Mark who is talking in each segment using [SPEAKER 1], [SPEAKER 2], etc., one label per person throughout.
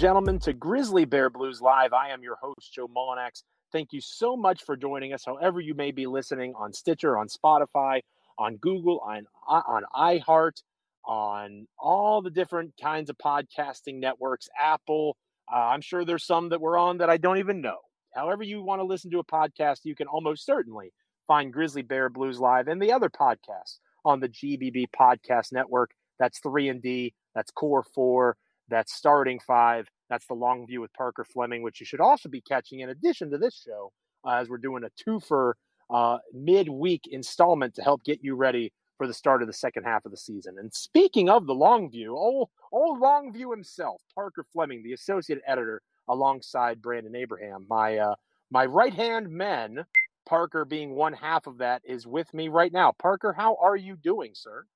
[SPEAKER 1] Gentlemen, to Grizzly Bear Blues Live. I am your host, Joe Mullinax. Thank you so much for joining us, however you may be listening on Stitcher, on Spotify, on Google, on, on iHeart, on all the different kinds of podcasting networks, Apple. Uh, I'm sure there's some that we're on that I don't even know. However, you want to listen to a podcast, you can almost certainly find Grizzly Bear Blues Live and the other podcasts on the GBB Podcast Network. That's 3 and D, that's Core 4, that's Starting 5, that's the Long View with Parker Fleming, which you should also be catching in addition to this show uh, as we're doing a two for uh, midweek installment to help get you ready for the start of the second half of the season. And speaking of the long view, old, old long view himself, Parker Fleming, the associate editor, alongside Brandon Abraham, my uh, my right hand men, Parker being one half of that, is with me right now. Parker, how are you doing, sir?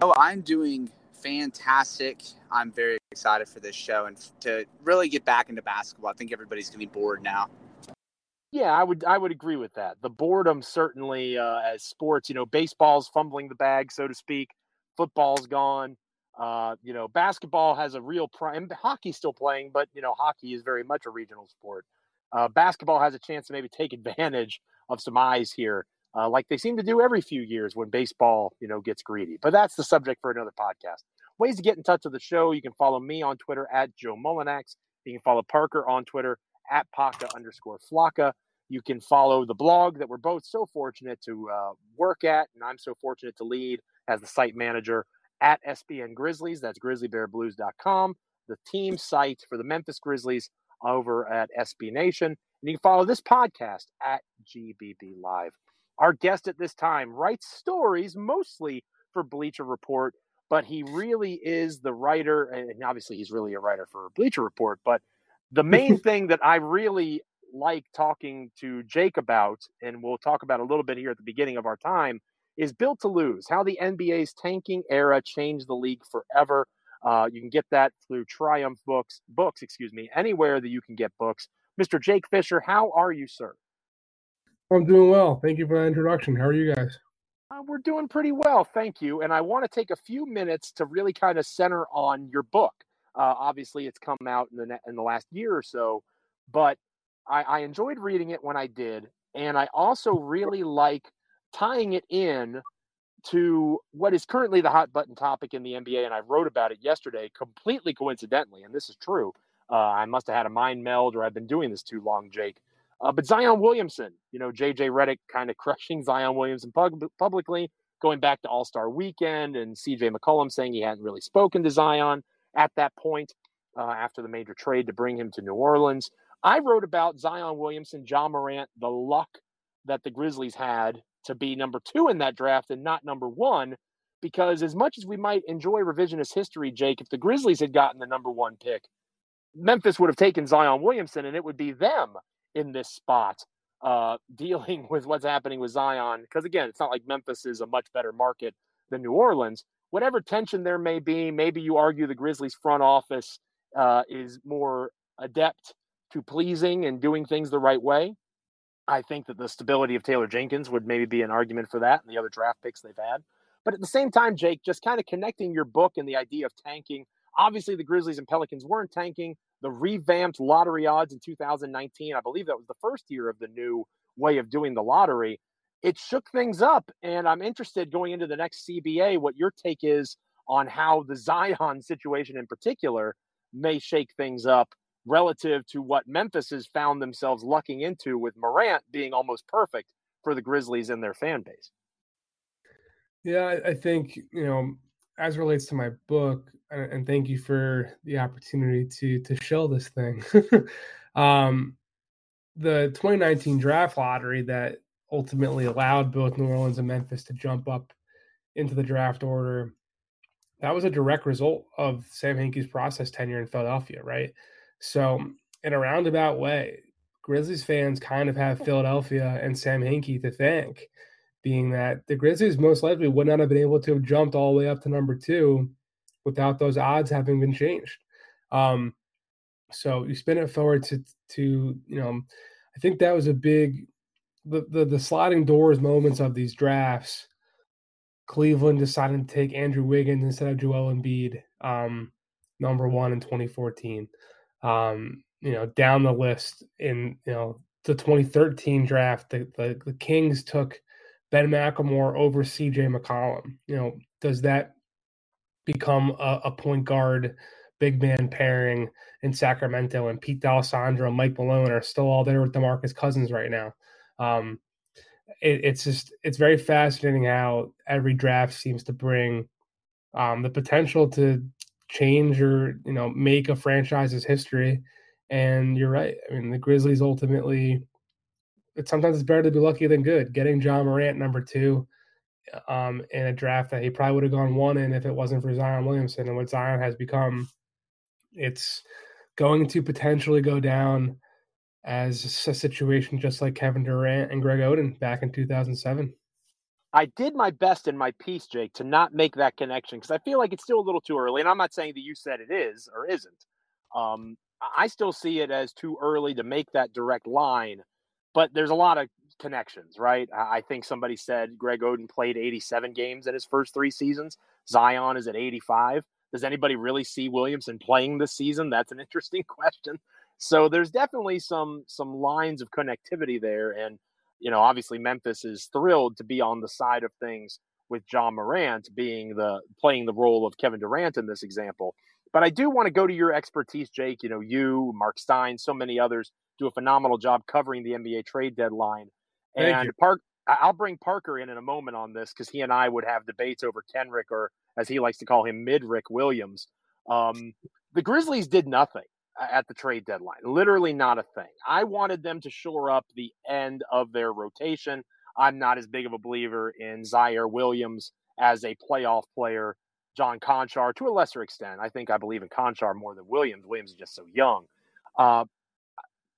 [SPEAKER 2] Oh, I'm doing fantastic. I'm very excited for this show and to really get back into basketball. I think everybody's going to be bored now.
[SPEAKER 1] Yeah, I would I would agree with that. The boredom certainly uh, as sports, you know, baseball's fumbling the bag, so to speak. Football's gone. Uh, you know, basketball has a real prime. Hockey's still playing, but you know, hockey is very much a regional sport. Uh, basketball has a chance to maybe take advantage of some eyes here, uh, like they seem to do every few years when baseball, you know, gets greedy. But that's the subject for another podcast. Ways to get in touch with the show: you can follow me on Twitter at Joe Mullinax. You can follow Parker on Twitter at Paka underscore Flocka. You can follow the blog that we're both so fortunate to uh, work at, and I'm so fortunate to lead as the site manager at SBN Grizzlies. That's grizzlybearblues.com, the team site for the Memphis Grizzlies over at SB Nation. And you can follow this podcast at GBB Live. Our guest at this time writes stories mostly for Bleacher Report, but he really is the writer, and obviously he's really a writer for Bleacher Report, but the main thing that I really like talking to Jake about, and we'll talk about a little bit here at the beginning of our time, is Built to Lose How the NBA's Tanking Era Changed the League Forever. Uh, you can get that through Triumph Books, books, excuse me, anywhere that you can get books. Mr. Jake Fisher, how are you, sir?
[SPEAKER 3] I'm doing well. Thank you for that introduction. How are you guys?
[SPEAKER 1] Uh, we're doing pretty well, thank you. And I want to take a few minutes to really kind of center on your book. Uh, obviously, it's come out in the in the last year or so, but I, I enjoyed reading it when I did, and I also really like tying it in to what is currently the hot button topic in the NBA. And I wrote about it yesterday, completely coincidentally, and this is true. Uh, I must have had a mind meld, or I've been doing this too long, Jake. Uh, but Zion Williamson, you know, JJ Redick kind of crushing Zion Williamson pub- publicly, going back to All Star Weekend, and CJ McCollum saying he hadn't really spoken to Zion at that point uh, after the major trade to bring him to New Orleans. I wrote about Zion Williamson, Ja Morant, the luck that the Grizzlies had to be number two in that draft and not number one. Because as much as we might enjoy revisionist history, Jake, if the Grizzlies had gotten the number one pick, Memphis would have taken Zion Williamson and it would be them in this spot uh, dealing with what's happening with Zion. Because again, it's not like Memphis is a much better market than New Orleans. Whatever tension there may be, maybe you argue the Grizzlies front office uh, is more adept to pleasing and doing things the right way. I think that the stability of Taylor Jenkins would maybe be an argument for that and the other draft picks they've had. But at the same time, Jake, just kind of connecting your book and the idea of tanking. Obviously, the Grizzlies and Pelicans weren't tanking. The revamped lottery odds in 2019, I believe that was the first year of the new way of doing the lottery. It shook things up. And I'm interested going into the next CBA what your take is on how the Zion situation in particular may shake things up relative to what Memphis has found themselves lucking into with Morant being almost perfect for the Grizzlies and their fan base.
[SPEAKER 3] Yeah, I think, you know, as relates to my book, and thank you for the opportunity to to show this thing. um, the 2019 draft lottery that ultimately allowed both New Orleans and Memphis to jump up into the draft order. That was a direct result of Sam Hinkie's process tenure in Philadelphia, right? So, in a roundabout way, Grizzlies fans kind of have Philadelphia and Sam Hinkie to thank, being that the Grizzlies most likely would not have been able to have jumped all the way up to number two without those odds having been changed. Um, so you spin it forward to to you know, I think that was a big the the, the sliding doors moments of these drafts. Cleveland deciding to take Andrew Wiggins instead of Joel Embiid. Um, number one in 2014. Um, you know, down the list in you know the 2013 draft, the, the, the Kings took Ben McLemore over CJ McCollum. You know, does that become a, a point guard big man pairing in Sacramento? And Pete D'Alessandro and Mike Malone are still all there with DeMarcus Cousins right now. Um, it, it's just it's very fascinating how every draft seems to bring um, the potential to change or you know make a franchise's history. And you're right. I mean, the Grizzlies ultimately, it, sometimes it's better to be lucky than good. Getting Ja Morant number two um, in a draft that he probably would have gone one in if it wasn't for Zion Williamson and what Zion has become, it's going to potentially go down as a situation just like Kevin Durant and Greg Oden back in 2007.
[SPEAKER 1] I did my best in my piece, Jake, to not make that connection because I feel like it's still a little too early. And I'm not saying that you said it is or isn't. Um, I still see it as too early to make that direct line, but there's a lot of connections, right? I think somebody said Greg Oden played 87 games in his first three seasons. Zion is at 85. Does anybody really see Williamson playing this season? That's an interesting question. So there's definitely some some lines of connectivity there, and you know, obviously Memphis is thrilled to be on the side of things with Ja Morant being the playing the role of Kevin Durant in this example. But I do want to go to your expertise, Jake. You know, you, Mark Stein, so many others do a phenomenal job covering the NBA trade deadline.
[SPEAKER 3] Thank and you.
[SPEAKER 1] Park, I'll bring Parker in in a moment on this because he and I would have debates over Kenrich, or as he likes to call him, Midrick Williams. Um, the Grizzlies did nothing at the trade deadline. Literally not a thing. I wanted them to shore up the end of their rotation. I'm not as big of a believer in Ziaire Williams as a playoff player. John Konchar to a lesser extent. I think I believe in Konchar more than Williams. Williams is just so young. Uh,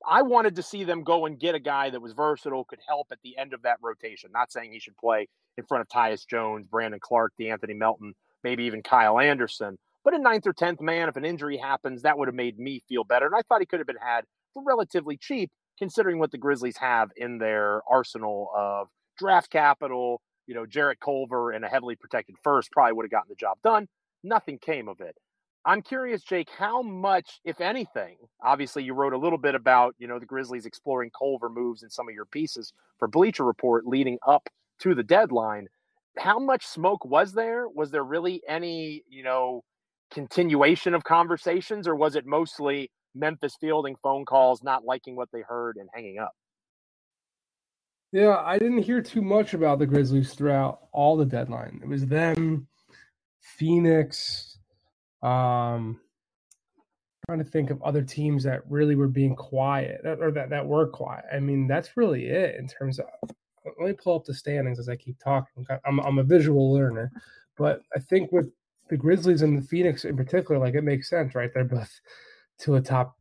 [SPEAKER 1] I wanted to see them go and get a guy that was versatile, could help at the end of that rotation. Not saying he should play in front of Tyus Jones, Brandon Clarke, De'Anthony Melton, maybe even Kyle Anderson. But a ninth or tenth man, if an injury happens, that would have made me feel better. And I thought he could have been had for relatively cheap, considering what the Grizzlies have in their arsenal of draft capital. You know, Jarrett Culver and a heavily protected first probably would have gotten the job done. Nothing came of it. I'm curious, Jake, how much, if anything, obviously you wrote a little bit about, you know, the Grizzlies exploring Culver moves in some of your pieces for Bleacher Report leading up to the deadline. How much smoke was there? Was there really any, you know, continuation of conversations, or was it mostly Memphis fielding phone calls, not liking what they heard, and hanging up?
[SPEAKER 3] Yeah, I didn't hear too much about the Grizzlies throughout all the deadline. It was them, Phoenix. Um, trying to think of other teams that really were being quiet or that, that were quiet. I mean, that's really it in terms of. Let me pull up the standings as I keep talking. I'm, I'm a visual learner, but I think with the Grizzlies and the Phoenix in particular, like it makes sense, right? They're both to a top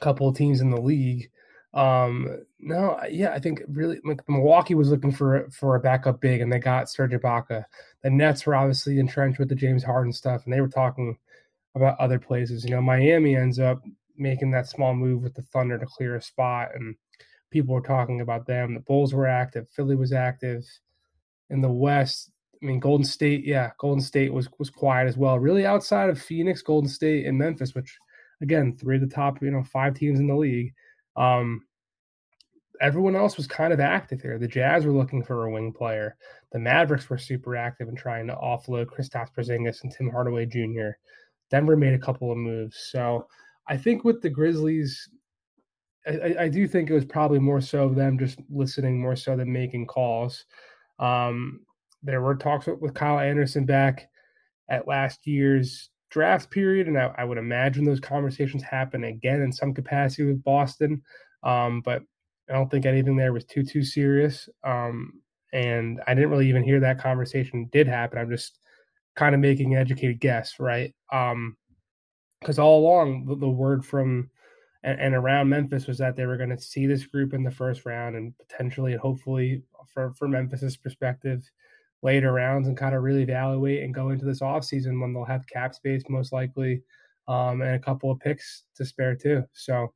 [SPEAKER 3] couple of teams in the league. Um, no, yeah, I think really like Milwaukee was looking for for a backup big, and they got Serge Ibaka. The Nets were obviously entrenched with the James Harden stuff, and they were talking about other places. You know, Miami ends up making that small move with the Thunder to clear a spot, and people were talking about them. The Bulls were active, Philly was active. In the West, I mean, Golden State, yeah, Golden State was was quiet as well. Really, outside of Phoenix, Golden State, and Memphis, which again, three of the top, you know, five teams in the league. Um, everyone else was kind of active here. The Jazz were looking for a wing player. The Mavericks were super active in trying to offload Kristaps Porzingis and Tim Hardaway Jr. Denver made a couple of moves. So I think with the Grizzlies, I, I do think it was probably more so of them just listening more so than making calls. Um, there were talks with Kyle Anderson back at last year's draft period, and I, I, would imagine those conversations happen again in some capacity with Boston. Um, but I don't think anything there was too too serious. Um, and I didn't really even hear that conversation did happen. I'm just kind of making an educated guess, right? Um, because all along the, the word from and, and, around Memphis was that they were going to see this group in the first round and potentially and hopefully for for Memphis's perspective later rounds and kind of really evaluate and go into this offseason when they'll have cap space most likely um, and a couple of picks to spare too. So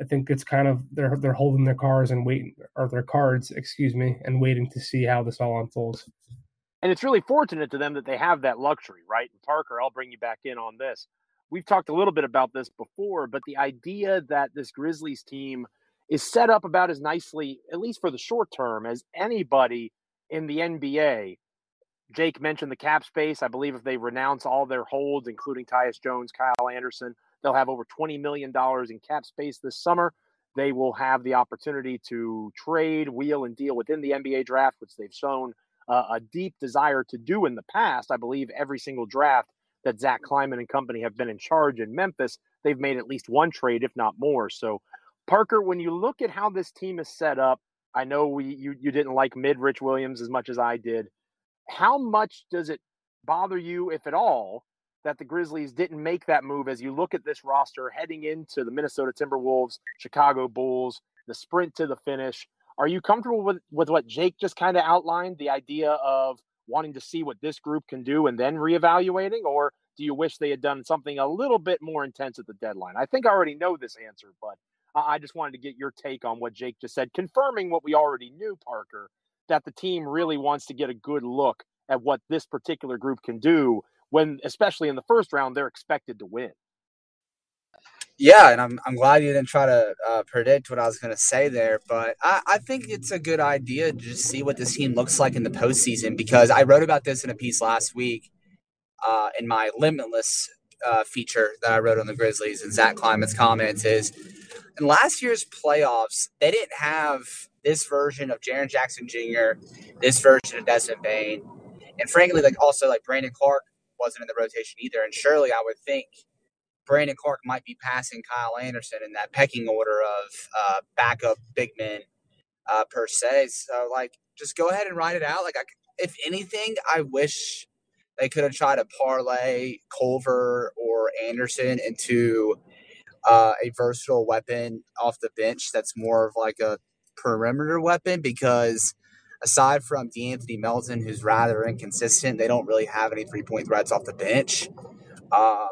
[SPEAKER 3] I think it's kind of they're they're holding their cars and waiting or their cards, excuse me, and waiting to see how this all unfolds.
[SPEAKER 1] And it's really fortunate to them that they have that luxury, right? And Parker, I'll bring you back in on this. we've talked a little bit about this before, but the idea that this Grizzlies team is set up about as nicely, at least for the short term, as anybody in the NBA. Jake mentioned the cap space. I believe if they renounce all their holds, including Tyus Jones, Kyle Anderson, they'll have over $20 million in cap space this summer. They will have the opportunity to trade, wheel, and deal within the NBA draft, which they've shown uh, a deep desire to do in the past. I believe every single draft that Zach Kleiman and company have been in charge in Memphis, they've made at least one trade, if not more. So, Parker, when you look at how this team is set up, I know we you you didn't like mid Rich Williams as much as I did. How much does it bother you, if at all, that the Grizzlies didn't make that move as you look at this roster heading into the Minnesota Timberwolves, Chicago Bulls, the sprint to the finish? Are you comfortable with, with what Jake just kind of outlined, the idea of wanting to see what this group can do and then reevaluating? Or do you wish they had done something a little bit more intense at the deadline? I think I already know this answer, but I just wanted to get your take on what Jake just said, confirming what we already knew, Parker, that the team really wants to get a good look at what this particular group can do when, especially in the first round, they're expected to win.
[SPEAKER 2] Yeah, and I'm, I'm glad you didn't try to uh, predict what I was going to say there, but I, I think it's a good idea to just see what this team looks like in the postseason because I wrote about this in a piece last week uh, in my Limitless uh, feature that I wrote on the Grizzlies and Zach Kleiman's comments is in last year's playoffs, they didn't have this version of Jaren Jackson Jr., this version of Desmond Bane. and frankly, like also like Brandon Clarke wasn't in the rotation either. And surely I would think Brandon Clarke might be passing Kyle Anderson in that pecking order of uh, backup big men uh, per se. So like, just go ahead and write it out. Like, I, if anything, I wish they could have tried to parlay Culver or Anderson into uh, a versatile weapon off the bench that's more of like a perimeter weapon because aside from De'Anthony Melton, who's rather inconsistent, they don't really have any three point threats off the bench. Um,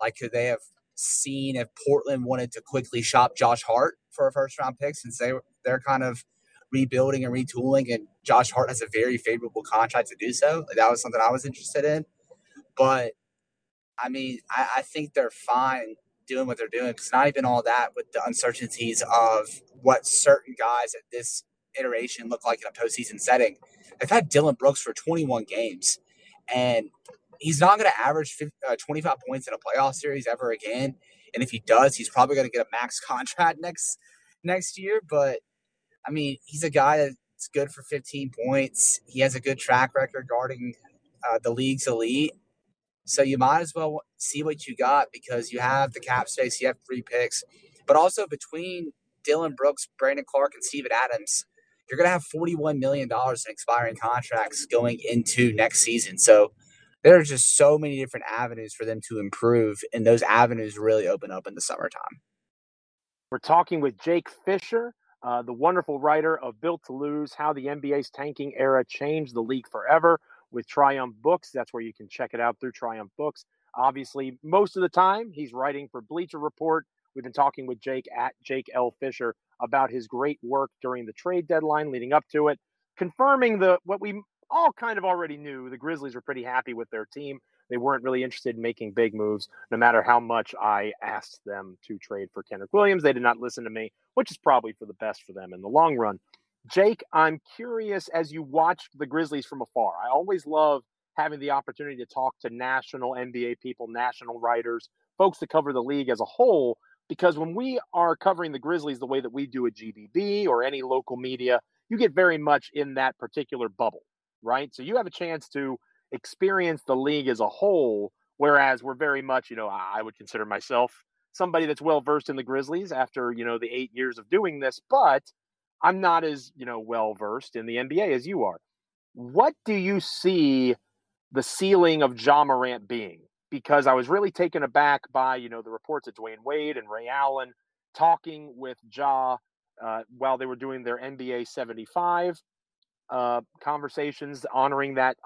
[SPEAKER 2] like, could they have seen if Portland wanted to quickly shop Josh Hart for a first round pick since they they're kind of rebuilding and retooling, and Josh Hart has a very favorable contract to do so. Like, that was something I was interested in, but I mean, I, I think they're fine doing what they're doing because not even all that with the uncertainties of what certain guys at this iteration look like in a postseason setting. They've had Dillon Brooks for 21 games, and he's not going to average 50, uh, 25 points in a playoff series ever again. And if he does, he's probably going to get a max contract next next year. But I mean, he's a guy that's good for 15 points. He has a good track record guarding uh, the league's elite. So you might as well see what you got because you have the cap space, you have three picks, but also between Dillon Brooks, Brandon Clarke, and Steven Adams, you're going to have $41 million in expiring contracts going into next season. So there are just so many different avenues for them to improve, and those avenues really open up in the summertime.
[SPEAKER 1] We're talking with Jake Fisher, uh, the wonderful writer of Built to Lose How the NBA's Tanking Era Changed the League Forever with Triumph Books. That's where you can check it out through Triumph Books. Obviously, most of the time he's writing for Bleacher Report. We've been talking with Jake at Jake L. Fisher about his great work during the trade deadline leading up to it, confirming the what we all kind of already knew. The Grizzlies were pretty happy with their team. They weren't really interested in making big moves, no matter how much I asked them to trade for Kenrich Williams. They did not listen to me, which is probably for the best for them in the long run. Jake, I'm curious as you watch the Grizzlies from afar. I always love having the opportunity to talk to national NBA people, national writers, folks that cover the league as a whole. Because when we are covering the Grizzlies the way that we do at GBB or any local media, you get very much in that particular bubble, right? So you have a chance to experience the league as a whole, whereas we're very much, you know, I would consider myself somebody that's well versed in the Grizzlies after, you know, the eight years of doing this, but I'm not as, you know, well versed in the NBA as you are. What do you see the ceiling of Ja Morant being? Because I was really taken aback by, you know, the reports of Dwyane Wade and Ray Allen talking with Ja uh, while they were doing their NBA 75 uh, conversations honoring that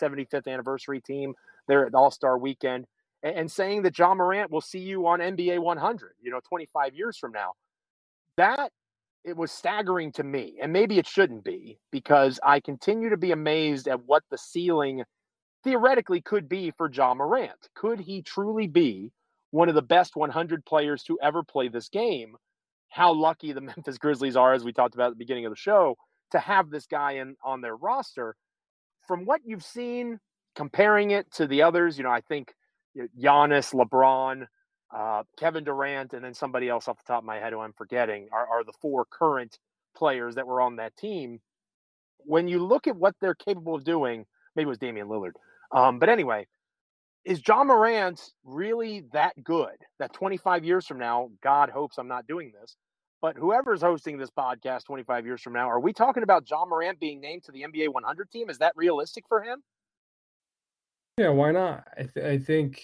[SPEAKER 1] 75th anniversary team there at All Star weekend and, and saying that Ja Morant will see you on NBA 100, you know, 25 years from now. That it was staggering to me, and maybe it shouldn't be because I continue to be amazed at what the ceiling theoretically could be for Ja Morant. Could he truly be one of the best 100 players to ever play this game. How lucky the Memphis Grizzlies are, as we talked about at the beginning of the show, to have this guy in on their roster. From what you've seen, comparing it to the others, you know, I think Giannis, LeBron, uh, Kevin Durant, and then somebody else off the top of my head who I'm forgetting are, are the four current players that were on that team. When you look at what they're capable of doing, maybe it was Damian Lillard. Um, but anyway, is Ja Morant really that good that 25 years from now, God hopes I'm not doing this, but whoever's hosting this podcast 25 years from now, are we talking about Ja Morant being named to the NBA 100 team? Is that realistic for him?
[SPEAKER 3] Yeah, why not? I, th- I think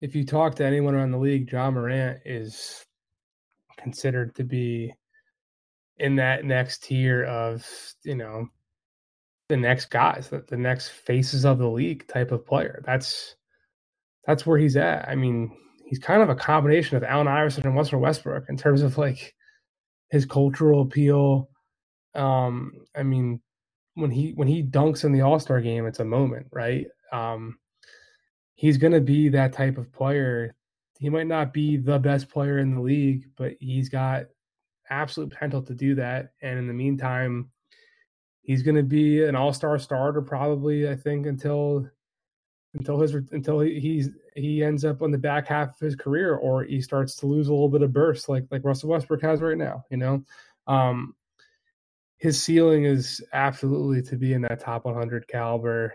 [SPEAKER 3] if you talk to anyone around the league, Ja Morant is considered to be in that next tier of, you know, the next guys, the, the next faces of the league type of player. That's that's where he's at. I mean, he's kind of a combination of Allen Iverson and Russell Westbrook in terms of like his cultural appeal. Um, I mean, when he when he dunks in the All Star game, it's a moment, right? Um, he's going to be that type of player. He might not be the best player in the league, but he's got absolute potential to do that. And in the meantime, he's going to be an all-star starter probably. I think until until his until he, he's he ends up on the back half of his career, or he starts to lose a little bit of burst, like like Russell Westbrook has right now. You know, um, his ceiling is absolutely to be in that top 100 caliber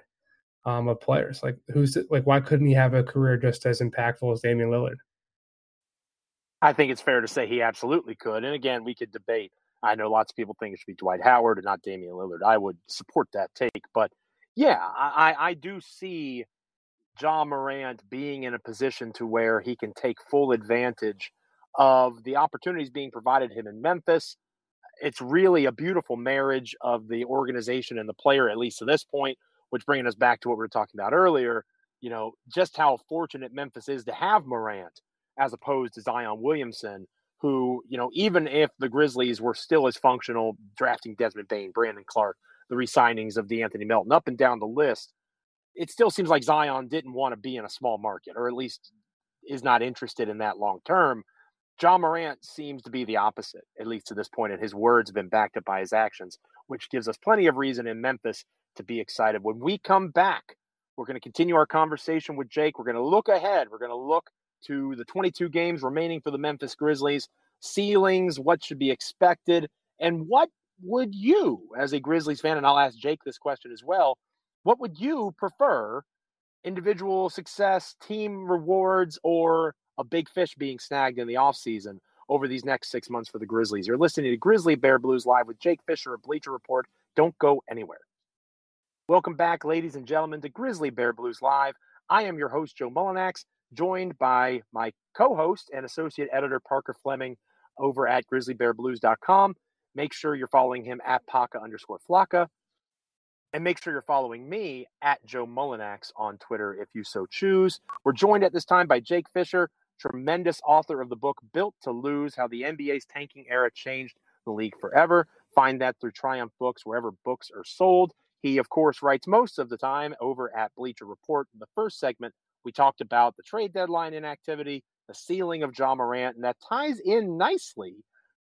[SPEAKER 3] um, of players. Like who's like why couldn't he have a career just as impactful as Damian Lillard?
[SPEAKER 1] I think it's fair to say he absolutely could. And again, we could debate. I know lots of people think it should be Dwight Howard and not Damian Lillard. I would support that take, but yeah, I, I do see Ja Morant being in a position to where he can take full advantage of the opportunities being provided him in Memphis. It's really a beautiful marriage of the organization and the player, at least to this point which bringing us back to what we were talking about earlier, you know, just how fortunate Memphis is to have Morant as opposed to Zion Williamson, who, you know, even if the Grizzlies were still as functional, drafting Desmond Bane, Brandon Clarke, the re-signings of De'Anthony Melton, up and down the list, it still seems like Zion didn't want to be in a small market, or at least is not interested in that long term. Ja Morant seems to be the opposite, at least to this point, and his words have been backed up by his actions, which gives us plenty of reason in Memphis to be excited. When we come back, we're going to continue our conversation with Jake. We're going to look ahead. We're going to look to the 22 games remaining for the Memphis Grizzlies, ceilings, what should be expected, and what would you, as a Grizzlies fan, and I'll ask Jake this question as well, what would you prefer? Individual success, team rewards, or a big fish being snagged in the offseason over these next six months for the Grizzlies? You're listening to Grizzly Bear Blues Live with Jake Fisher of Bleacher Report. Don't go anywhere. Welcome back, ladies and gentlemen, to Grizzly Bear Blues Live. I am your host, Joe Mullinax, joined by my co host and associate editor, Parker Fleming, over at grizzlybearblues.com. Make sure you're following him at Paka underscore Flocka. And make sure you're following me at Joe Mullinax on Twitter if you so choose. We're joined at this time by Jake Fisher, tremendous author of the book Built to Lose How the NBA's Tanking Era Changed the League Forever. Find that through Triumph Books, wherever books are sold. He, of course, writes most of the time over at Bleacher Report. In the first segment, we talked about the trade deadline inactivity, the ceiling of Ja Morant, and that ties in nicely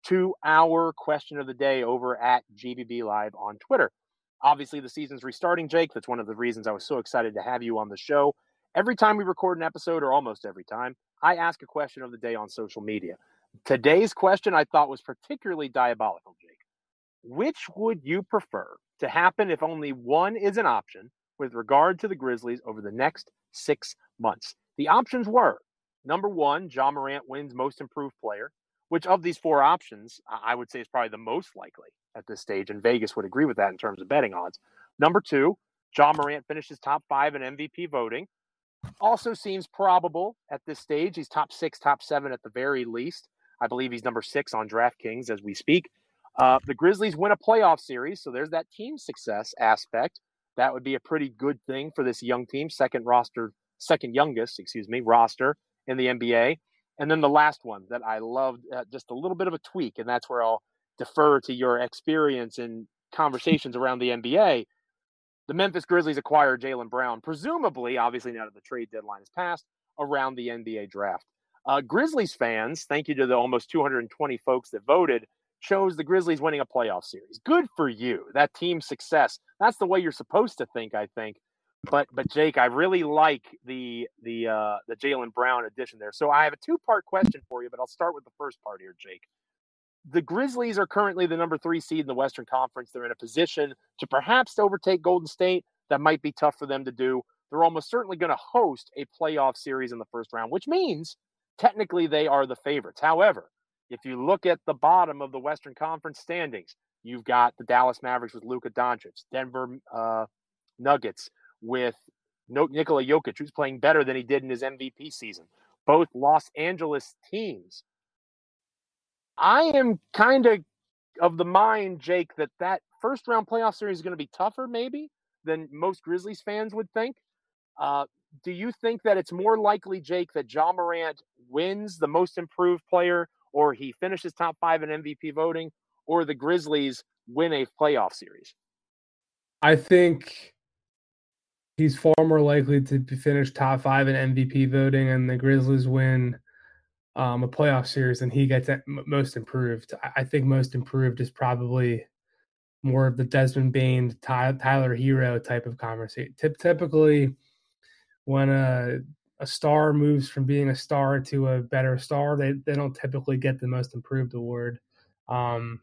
[SPEAKER 1] to our question of the day over at GBB Live on Twitter. Obviously, the season's restarting, Jake. That's one of the reasons I was so excited to have you on the show. Every time we record an episode, or almost every time, I ask a question of the day on social media. Today's question I thought was particularly diabolical, Jake. Which would you prefer? to happen if only one is an option with regard to the Grizzlies over the next six months. The options were number one, Ja Morant wins most improved player, which of these four options, I would say is probably the most likely at this stage, and Vegas would agree with that in terms of betting odds. Number two, Ja Morant finishes top five in MVP voting. Also seems probable at this stage. He's top six, top seven at the very least. I believe he's number six on DraftKings as we speak. Uh, the Grizzlies win a playoff series, so there's that team success aspect. That would be a pretty good thing for this young team, second roster, second youngest, excuse me, roster in the NBA. And then the last one that I loved, uh, just a little bit of a tweak, and that's where I'll defer to your experience in conversations around the NBA. The Memphis Grizzlies acquire Jaylen Brown, presumably, obviously now that the trade deadline is passed, around the NBA draft. Uh, Grizzlies fans, thank you to the almost 220 folks that voted, chose the Grizzlies winning a playoff series. Good for you. That team success. That's the way you're supposed to think, I think. But but Jake, I really like the the uh, the Jaylen Brown addition there. So I have a two part question for you, but I'll start with the first part here, Jake. The Grizzlies are currently the number three seed in the Western Conference. They're in a position to perhaps overtake Golden State. That might be tough for them to do. They're almost certainly going to host a playoff series in the first round, which means technically they are the favorites. However, if you look at the bottom of the Western Conference standings, you've got the Dallas Mavericks with Luka Doncic, Denver uh, Nuggets with Nikola Jokic, who's playing better than he did in his MVP season. Both Los Angeles teams. I am kind of of the mind, Jake, that that first round playoff series is going to be tougher, maybe than most Grizzlies fans would think. Uh, do you think that it's more likely, Jake, that Ja Morant wins the most improved player, or he finishes top five in MVP voting, or the Grizzlies win a playoff series?
[SPEAKER 3] I think he's far more likely to finish top five in MVP voting, and the Grizzlies win um, a playoff series and he gets most improved. I think most improved is probably more of the Desmond Bane, Tyler Herro type of conversation. Typically, when a a star moves from being a star to a better star, they they don't typically get the most improved award. Um,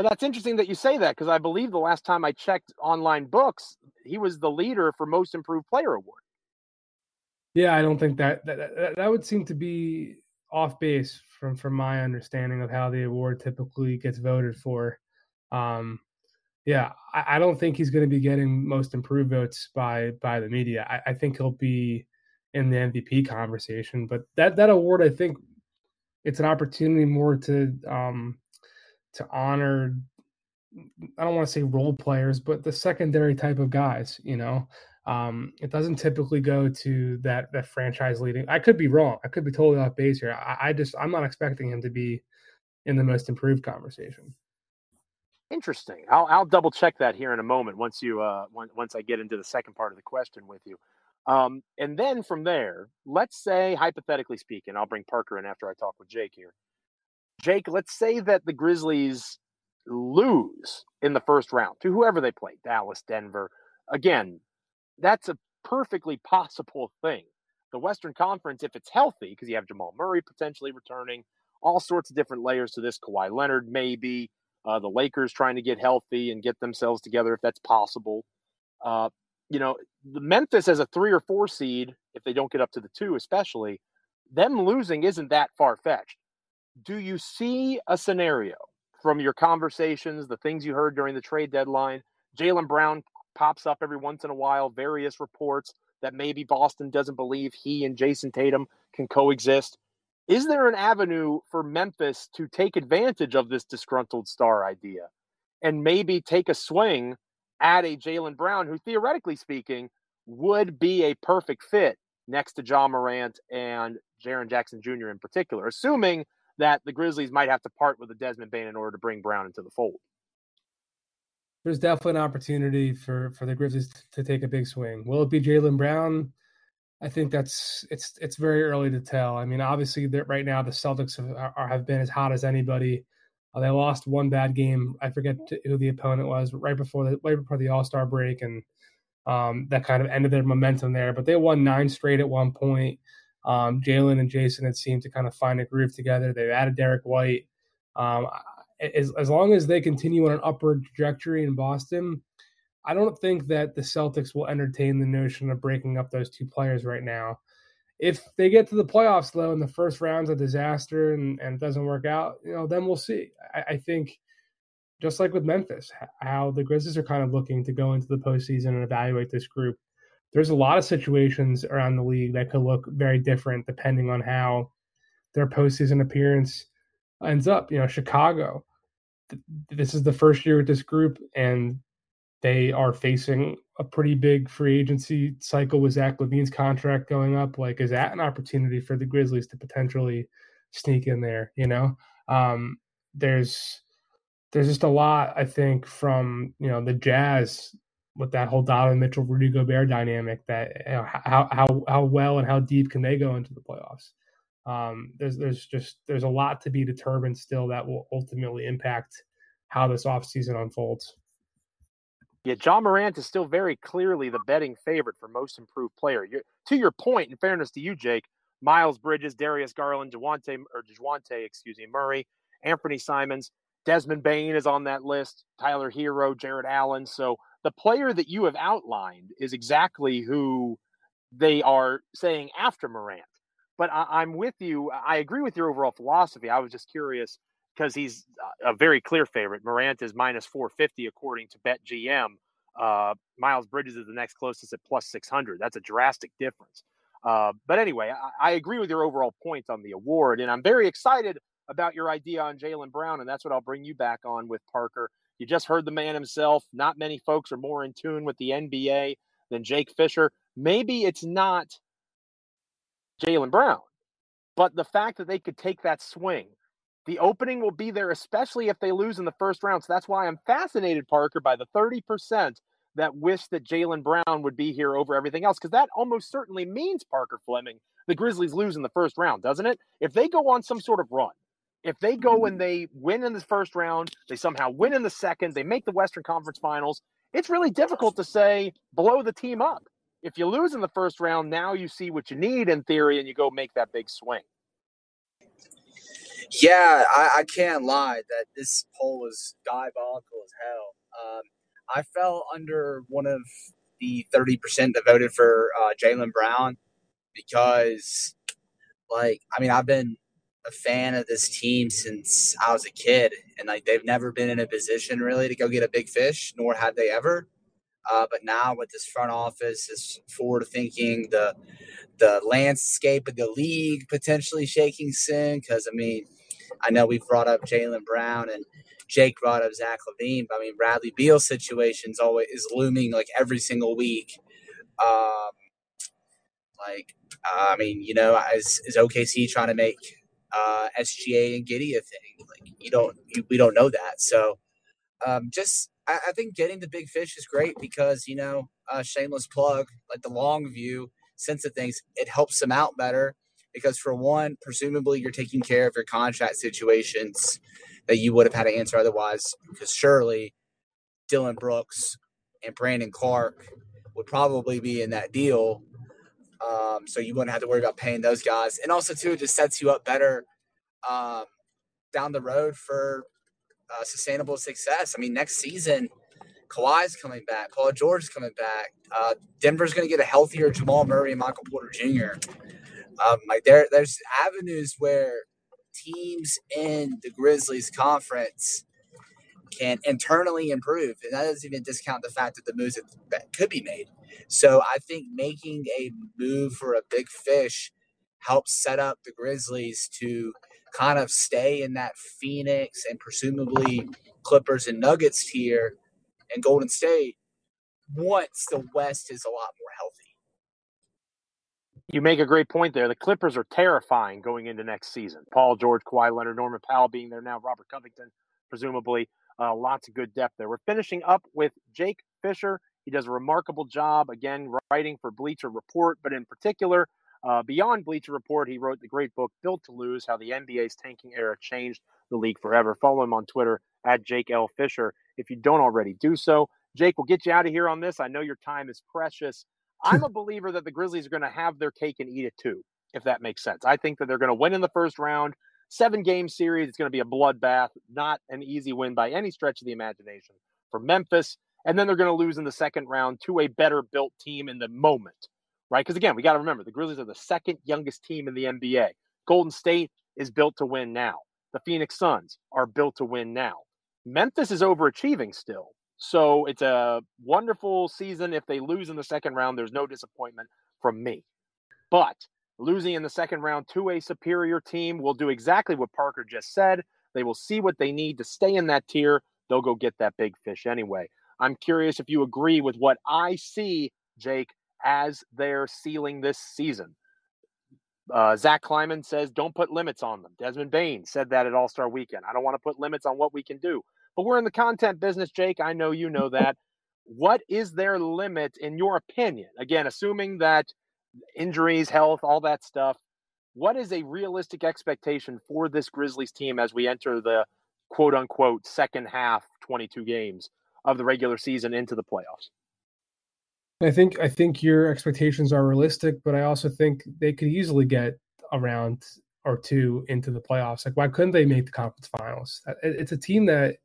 [SPEAKER 1] but that's interesting that you say that because I believe the last time I checked online books, he was the leader for most improved player award.
[SPEAKER 3] Yeah, I don't think that that that, would seem to be off base from from my understanding of how the award typically gets voted for. Um, yeah, I, I don't think he's going to be getting most improved votes by by the media. I, I think he'll be in the MVP conversation, but that that award, I think, it's an opportunity more to um to honor. I don't want to say role players, but the secondary type of guys. You know, um, it doesn't typically go to that that franchise leading. I could be wrong. I could be totally off base here. I, I just I'm not expecting him to be in the most improved conversation.
[SPEAKER 1] Interesting. I'll I'll double check that here in a moment once you uh once I get into the second part of the question with you. Um, and then from there, let's say hypothetically speaking, I'll bring Parker in after I talk with Jake here. Jake, let's say that the Grizzlies lose in the first round to whoever they play, Dallas, Denver. Again, that's a perfectly possible thing. The Western Conference, if it's healthy, because you have Jamal Murray potentially returning, all sorts of different layers to this. Kawhi Leonard, maybe uh, the Lakers trying to get healthy and get themselves together if that's possible. Uh, you know, the Memphis as a three or four seed, if they don't get up to the two, especially, them losing isn't that far fetched. Do you see a scenario from your conversations, the things you heard during the trade deadline? Jaylen Brown pops up every once in a while, various reports that maybe Boston doesn't believe he and Jayson Tatum can coexist. Is there an avenue for Memphis to take advantage of this disgruntled star idea and maybe take a swing at a Jaylen Brown who, theoretically speaking, would be a perfect fit next to Ja Morant and Jaren Jackson Jr. in particular, assuming that the Grizzlies might have to part with a Desmond Bane in order to bring Brown into the fold?
[SPEAKER 3] There's definitely an opportunity for for the Grizzlies to take a big swing. Will it be Jaylen Brown? I think that's it's it's very early to tell. I mean, obviously, right now the Celtics have, are, have been as hot as anybody. Uh, they lost one bad game. I forget who the opponent was right before the right before the All Star break, and um, that kind of ended their momentum there. But they won nine straight at one point. Um, Jaylen and Jayson had seemed to kind of find a groove together. They've added Derrick White. Um, as as long as they continue on an upward trajectory in Boston, I don't think that the Celtics will entertain the notion of breaking up those two players right now. If they get to the playoffs though and the first round's a disaster and, and it doesn't work out, you know, then we'll see. I, I think just like with Memphis, how the Grizzlies are kind of looking to go into the postseason and evaluate this group. There's a lot of situations around the league that could look very different depending on how their postseason appearance ends up. You know, Chicago, this is the first year with this group, and they are facing a pretty big free agency cycle with Zach LaVine's contract going up. Like, is that an opportunity for the Grizzlies to potentially sneak in there? You know, um, there's there's just a lot I think from you know the Jazz with that whole Donovan Mitchell Rudy Gobert dynamic that you know, how how how well and how deep can they go into the playoffs? Um, there's there's just there's a lot to be determined still that will ultimately impact how this offseason unfolds.
[SPEAKER 1] Yeah, Ja Morant is still very clearly the betting favorite for most improved player. You're, to your point, in fairness to you, Jake, Miles Bridges, Darius Garland, Jawante or Jawante, excuse me, Murray, Anthony Simons, Desmond Bane is on that list, Tyler Herro, Jarrett Allen. So the player that you have outlined is exactly who they are saying after Morant. But I, am with you. I agree with your overall philosophy. I was just curious because he's a very clear favorite. Morant is minus 450 according to BetGM. Uh, Miles Bridges is the next closest at plus 600. That's a drastic difference. Uh, but anyway, I, I, agree with your overall point on the award, and I'm very excited about your idea on Jaylen Brown, and that's what I'll bring you back on with Parker. You just heard the man himself. Not many folks are more in tune with the NBA than Jake Fisher. Maybe it's not Jaylen Brown, but the fact that they could take that swing. The opening will be there, especially if they lose in the first round. So that's why I'm fascinated, Parker, by the 30% that wish that Jaylen Brown would be here over everything else, because that almost certainly means Parker Fleming. The Grizzlies lose in the first round, doesn't it? If they go on some sort of run, if they go and they win in the first round, they somehow win in the second, they make the Western Conference Finals, it's really difficult to say blow the team up. If you lose in the first round, now you see what you need in theory and you go make that big swing.
[SPEAKER 2] Yeah, I, I can't lie that this poll was diabolical as hell. Um, I fell under one of the 30% that voted for uh, Jaylen Brown because, like, I mean, I've been a fan of this team since I was a kid, and like they've never been in a position really to go get a big fish, nor had they ever. Uh, but now with this front office, this forward thinking, the the landscape of the league potentially shaking soon. Because I mean, I know we've brought up Jaylen Brown and Jake brought up Zach LaVine. but I mean Bradley Beal's situation's always is looming like every single week. Um, like uh, I mean, you know, is is OKC trying to make uh, SGA and Giddey a thing. Like you don't, you, we don't know that. So um, just, I, I, think getting the big fish is great because you know, uh, shameless plug, like the long view sense of things, it helps them out better because for one, presumably you're taking care of your contract situations that you would have had to answer otherwise. Because surely Dillon Brooks and Brandon Clarke would probably be in that deal um, so you wouldn't have to worry about paying those guys. And also, too, it just sets you up better um, down the road for uh, sustainable success. I mean, next season, Kawhi's coming back. Paul George is coming back. Uh, Denver's going to get a healthier Jamal Murray and Michael Porter Jr. Um, like there, there's avenues where teams in the Grizzlies conference can internally improve, and that doesn't even discount the fact that the moves that could be made. So I think making a move for a big fish helps set up the Grizzlies to kind of stay in that Phoenix and presumably Clippers and Nuggets tier and Golden State once the West is a lot more healthy.
[SPEAKER 1] You make a great point there. The Clippers are terrifying going into next season. Paul George, Kawhi Leonard, Norman Powell being there now, Robert Covington, presumably. Uh, lots of good depth there. We're finishing up with Jake Fisher he does a remarkable job, again, writing for Bleacher Report, but in particular, uh, beyond Bleacher Report, he wrote the great book Built to Lose How the NBA's Tanking Era Changed the League Forever. Follow him on Twitter at Jake L. Fisher if you don't already do so. Jake, we'll get you out of here on this. I know your time is precious. I'm a believer that the Grizzlies are going to have their cake and eat it too, if that makes sense. I think that they're going to win in the first round. Seven game series. It's going to be a bloodbath, not an easy win by any stretch of the imagination for Memphis and then they're going to lose in the second round to a better built team in the moment, right? Because again, we got to remember the Grizzlies are the second youngest team in the NBA. Golden State is built to win now. The Phoenix Suns are built to win now. Memphis is overachieving still. So it's a wonderful season. If they lose in the second round, there's no disappointment from me. But losing in the second round to a superior team will do exactly what Parker just said. They will see what they need to stay in that tier. They'll go get that big fish anyway. I'm curious if you agree with what I see, Jake, as their ceiling this season. Uh, Zach Kleiman says, don't put limits on them. Desmond Bane said that at All Star Weekend. I don't want to put limits on what we can do. But we're in the content business, Jake. I know you know that. what is their limit in your opinion? Again, assuming that injuries, health, all that stuff, what is a realistic expectation for this Grizzlies team as we enter the quote unquote second half 22 games of the regular season into the playoffs?
[SPEAKER 3] I think I think your expectations are realistic, but I also think they could easily get around or two into the playoffs. Like, why couldn't they make the conference finals? It's a team that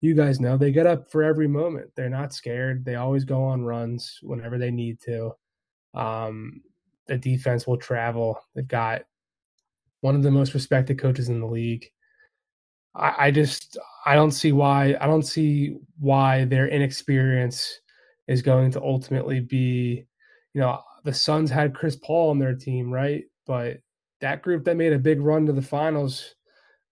[SPEAKER 3] you guys know they get up for every moment. They're not scared. They always go on runs whenever they need to. Um, the defense will travel. They've got one of the most respected coaches in the league. I, I just I don't see why I don't see why their inexperience is going to ultimately be, you know, the Suns had Chris Paul on their team, right? But that group that made a big run to the finals,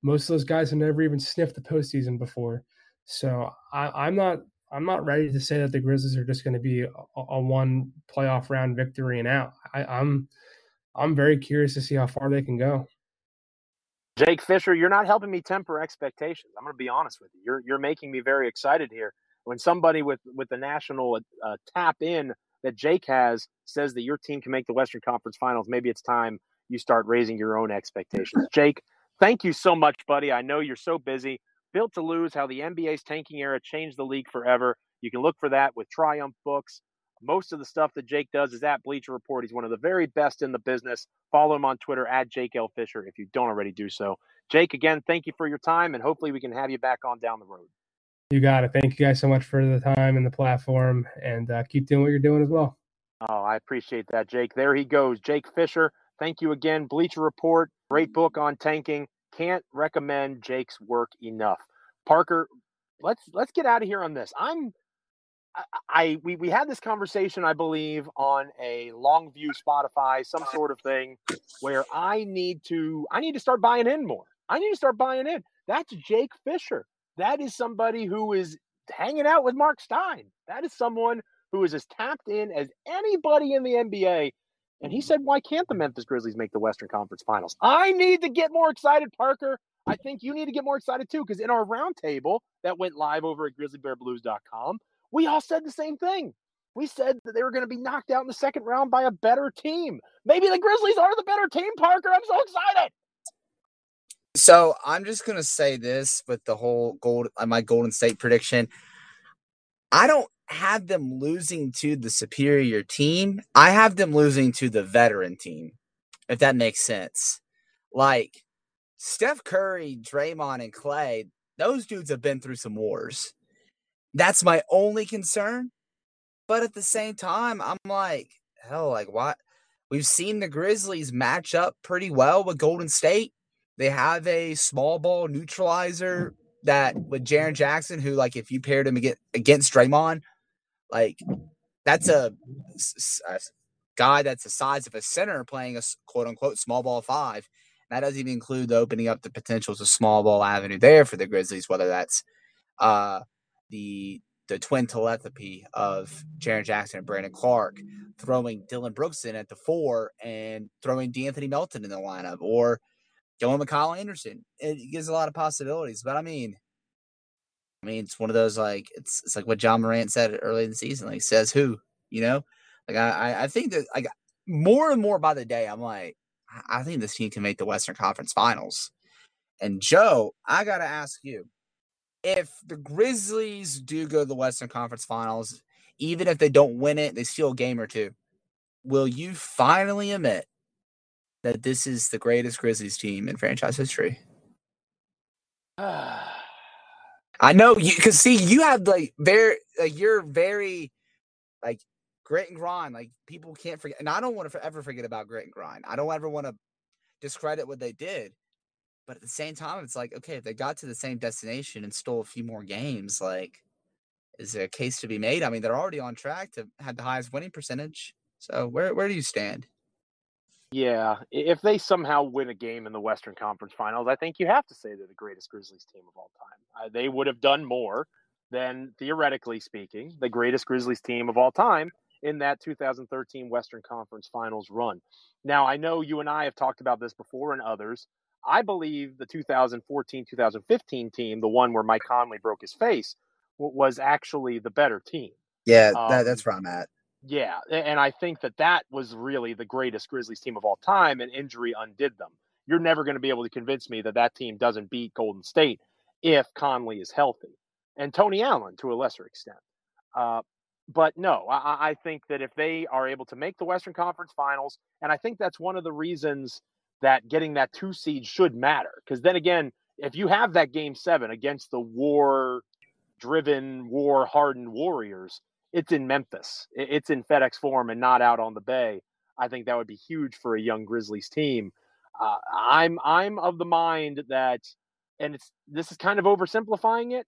[SPEAKER 3] most of those guys have never even sniffed the postseason before. So I, am not I'm not ready to say that the Grizzlies are just going to be a, a, one playoff round victory and out. I, I'm I'm very curious to see how far they can go.
[SPEAKER 1] Jake Fisher, you're not helping me temper expectations. I'm going to be honest with you. You're you're making me very excited here. When somebody with with the national uh, tap in that Jake has says that your team can make the Western Conference Finals, maybe it's time you start raising your own expectations. Jake, thank you so much, buddy. I know you're so busy. Built to Lose: How the NBA's Tanking Era Changed the League Forever. You can look for that with Triumph Books. Most of the stuff that Jake does is at Bleacher Report. He's one of the very best in the business. Follow him on Twitter at Jake L. Fisher if you don't already do so. Jake, again, thank you for your time, and hopefully we can have you back on down the road.
[SPEAKER 3] You got it. Thank you guys so much for the time and the platform, and uh, keep doing what you're doing as well.
[SPEAKER 1] Oh, I appreciate that, Jake. There he goes, Jake Fisher. Thank you again, Bleacher Report. Great book on tanking. Can't recommend Jake's work enough. Parker, let's let's get out of here on this. I'm I, we, we had this conversation, I believe, on a Longview Spotify, some sort of thing, where I need to I need to start buying in more. I need to start buying in. That's Jake Fisher. That is somebody who is hanging out with Mark Stein. That is someone who is as tapped in as anybody in the NBA. And he said, Why can't the Memphis Grizzlies make the Western Conference Finals? I need to get more excited, Parker. I think you need to get more excited too, because in our roundtable that went live over at grizzlybearblues.com, we all said the same thing. We said that they were going to be knocked out in the second round by a better team. Maybe the Grizzlies are the better team, Parker. I'm so excited.
[SPEAKER 2] So I'm just gonna say this with the whole gold uh, my Golden State prediction. I don't have them losing to the superior team. I have them losing to the veteran team, if that makes sense. Like Steph Curry, Draymond, and Clay, those dudes have been through some wars. That's my only concern. But at the same time, I'm like, hell, like what? We've seen the Grizzlies match up pretty well with Golden State. They have a small ball neutralizer that with Jaren Jackson, who like if you paired him against Draymond, like that's a, a guy that's the size of a center playing a quote unquote small ball five. And that doesn't even include opening up the potentials of small ball avenue there for the Grizzlies, whether that's uh, the the twin telepathy of Jaren Jackson and Brandon Clarke, throwing Dillon Brooks in at the four and throwing De'Anthony Melton in the lineup, or going with Kyle Anderson. It gives a lot of possibilities. But I mean, I mean, it's one of those like it's it's like what Ja Morant said early in the season. Like says who, you know? Like I I think that like more and more by the day, I'm like, I think this team can make the Western Conference Finals. And Joe, I gotta ask you, if the Grizzlies do go to the Western Conference Finals, even if they don't win it, they steal a game or two. Will you finally admit that this is the greatest Grizzlies team in franchise history? I know you because see you have like very like you're very like grit and grind. Like people can't forget, and I don't want to ever forget about grit and grind. I don't ever want to discredit what they did, but at the same time, it's like okay, if they got to the same destination and stole a few more games, like is there a case to be made? I mean, they're already on track to have the highest winning percentage. So where where do you stand?
[SPEAKER 1] Yeah, if they somehow win a game in the Western Conference Finals, I think you have to say they're the greatest Grizzlies team of all time. Uh, they would have done more than, theoretically speaking, the greatest Grizzlies team of all time in that 2013 Western Conference Finals run. Now, I know you and I have talked about this before and others. I believe the 2014 2015 team, the one where Mike Conley broke his face, was actually the better team.
[SPEAKER 2] Yeah, um, that, that's where I'm at.
[SPEAKER 1] Yeah, and I think that that was really the greatest Grizzlies team of all time, and injury undid them. You're never going to be able to convince me that that team doesn't beat Golden State if Conley is healthy, and Tony Allen to a lesser extent. Uh, but no, I, I, think that if they are able to make the Western Conference Finals, and I think that's one of the reasons that getting that two seed should matter, because then again, if you have that game seven against the war driven, war hardened Warriors, it's in Memphis. It's in FedEx Forum and not out on the Bay. I think that would be huge for a young Grizzlies team. Uh, I'm I'm of the mind that, and it's this is kind of oversimplifying it.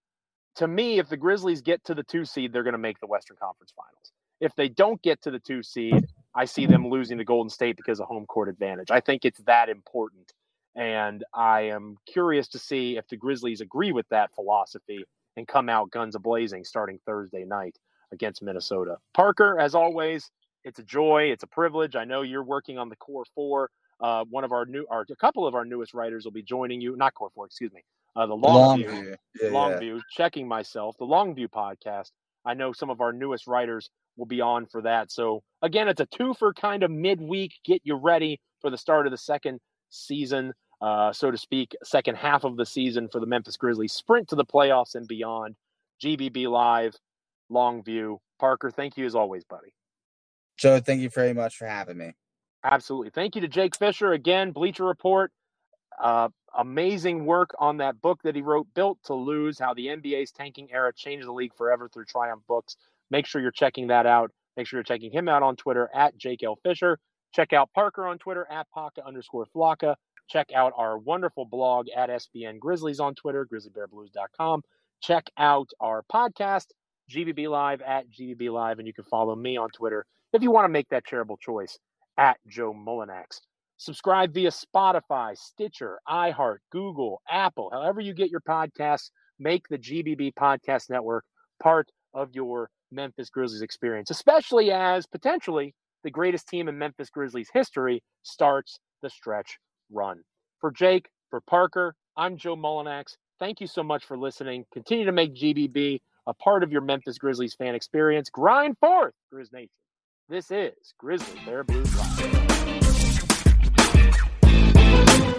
[SPEAKER 1] To me, if the Grizzlies get to the two seed, they're going to make the Western Conference Finals. If they don't get to the two seed, I see them losing to Golden State because of home court advantage. I think it's that important, and I am curious to see if the Grizzlies agree with that philosophy and come out guns a blazing starting Thursday night against Minnesota. Parker, as always, it's a joy. It's a privilege. I know you're working on the core four. Uh, one of our new, or a couple of our newest writers will be joining you. Not core four, excuse me. Uh, the long, long view, view. Yeah, long yeah. view. Checking myself, the long view podcast. I know some of our newest writers will be on for that. So again, it's a two for kind of midweek. Get you ready for the start of the second season, uh, so to speak, second half of the season for the Memphis Grizzlies. Sprint to the playoffs and beyond. GBB Live Longview. Parker, thank you as always, buddy.
[SPEAKER 2] Joe, thank you very much for having me.
[SPEAKER 1] Absolutely. Thank you to Jake Fisher again, Bleacher Report. Uh, amazing work on that book that he wrote, Built to Lose How the NBA's Tanking Era Changed the League Forever Through Triumph Books. Make sure you're checking that out. Make sure you're checking him out on Twitter at Jake L. Fisher. Check out Parker on Twitter at Paka underscore Flocka. Check out our wonderful blog at SBN Grizzlies on Twitter, grizzlybearblues.com. Check out our podcast, GBB Live at GBB Live, and you can follow me on Twitter if you want to make that charitable choice at Joe Mullinax. Subscribe via Spotify, Stitcher, iHeart, Google, Apple, however you get your podcasts. Make the GBB Podcast Network part of your Memphis Grizzlies experience, especially as potentially the greatest team in Memphis Grizzlies history starts the stretch run. For Jake, for Parker, I'm Joe Mullinax. Thank you so much for listening. Continue to make GBB a part of your Memphis Grizzlies fan experience. Grind forth, Grizz Nation. This is Grizzly Bear Live.